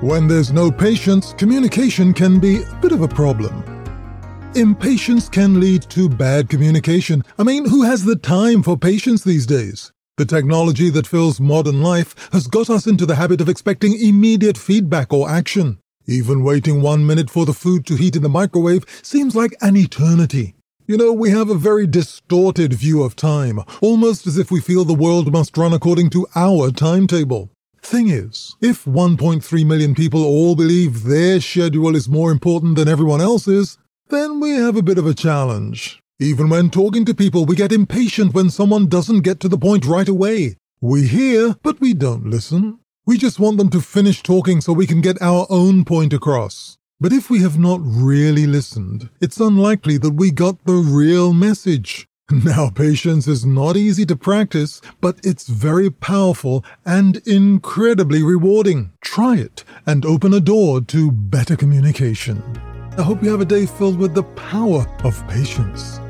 When there's no patience, communication can be a bit of a problem. Impatience can lead to bad communication. I mean, who has the time for patience these days? The technology that fills modern life has got us into the habit of expecting immediate feedback or action. Even waiting one minute for the food to heat in the microwave seems like an eternity. You know, we have a very distorted view of time, almost as if we feel the world must run according to our timetable. Thing is, if 1.3 million people all believe their schedule is more important than everyone else's, then we have a bit of a challenge. Even when talking to people, we get impatient when someone doesn't get to the point right away. We hear, but we don't listen. We just want them to finish talking so we can get our own point across. But if we have not really listened, it's unlikely that we got the real message. Now, patience is not easy to practice, but it's very powerful and incredibly rewarding. Try it and open a door to better communication. I hope you have a day filled with the power of patience.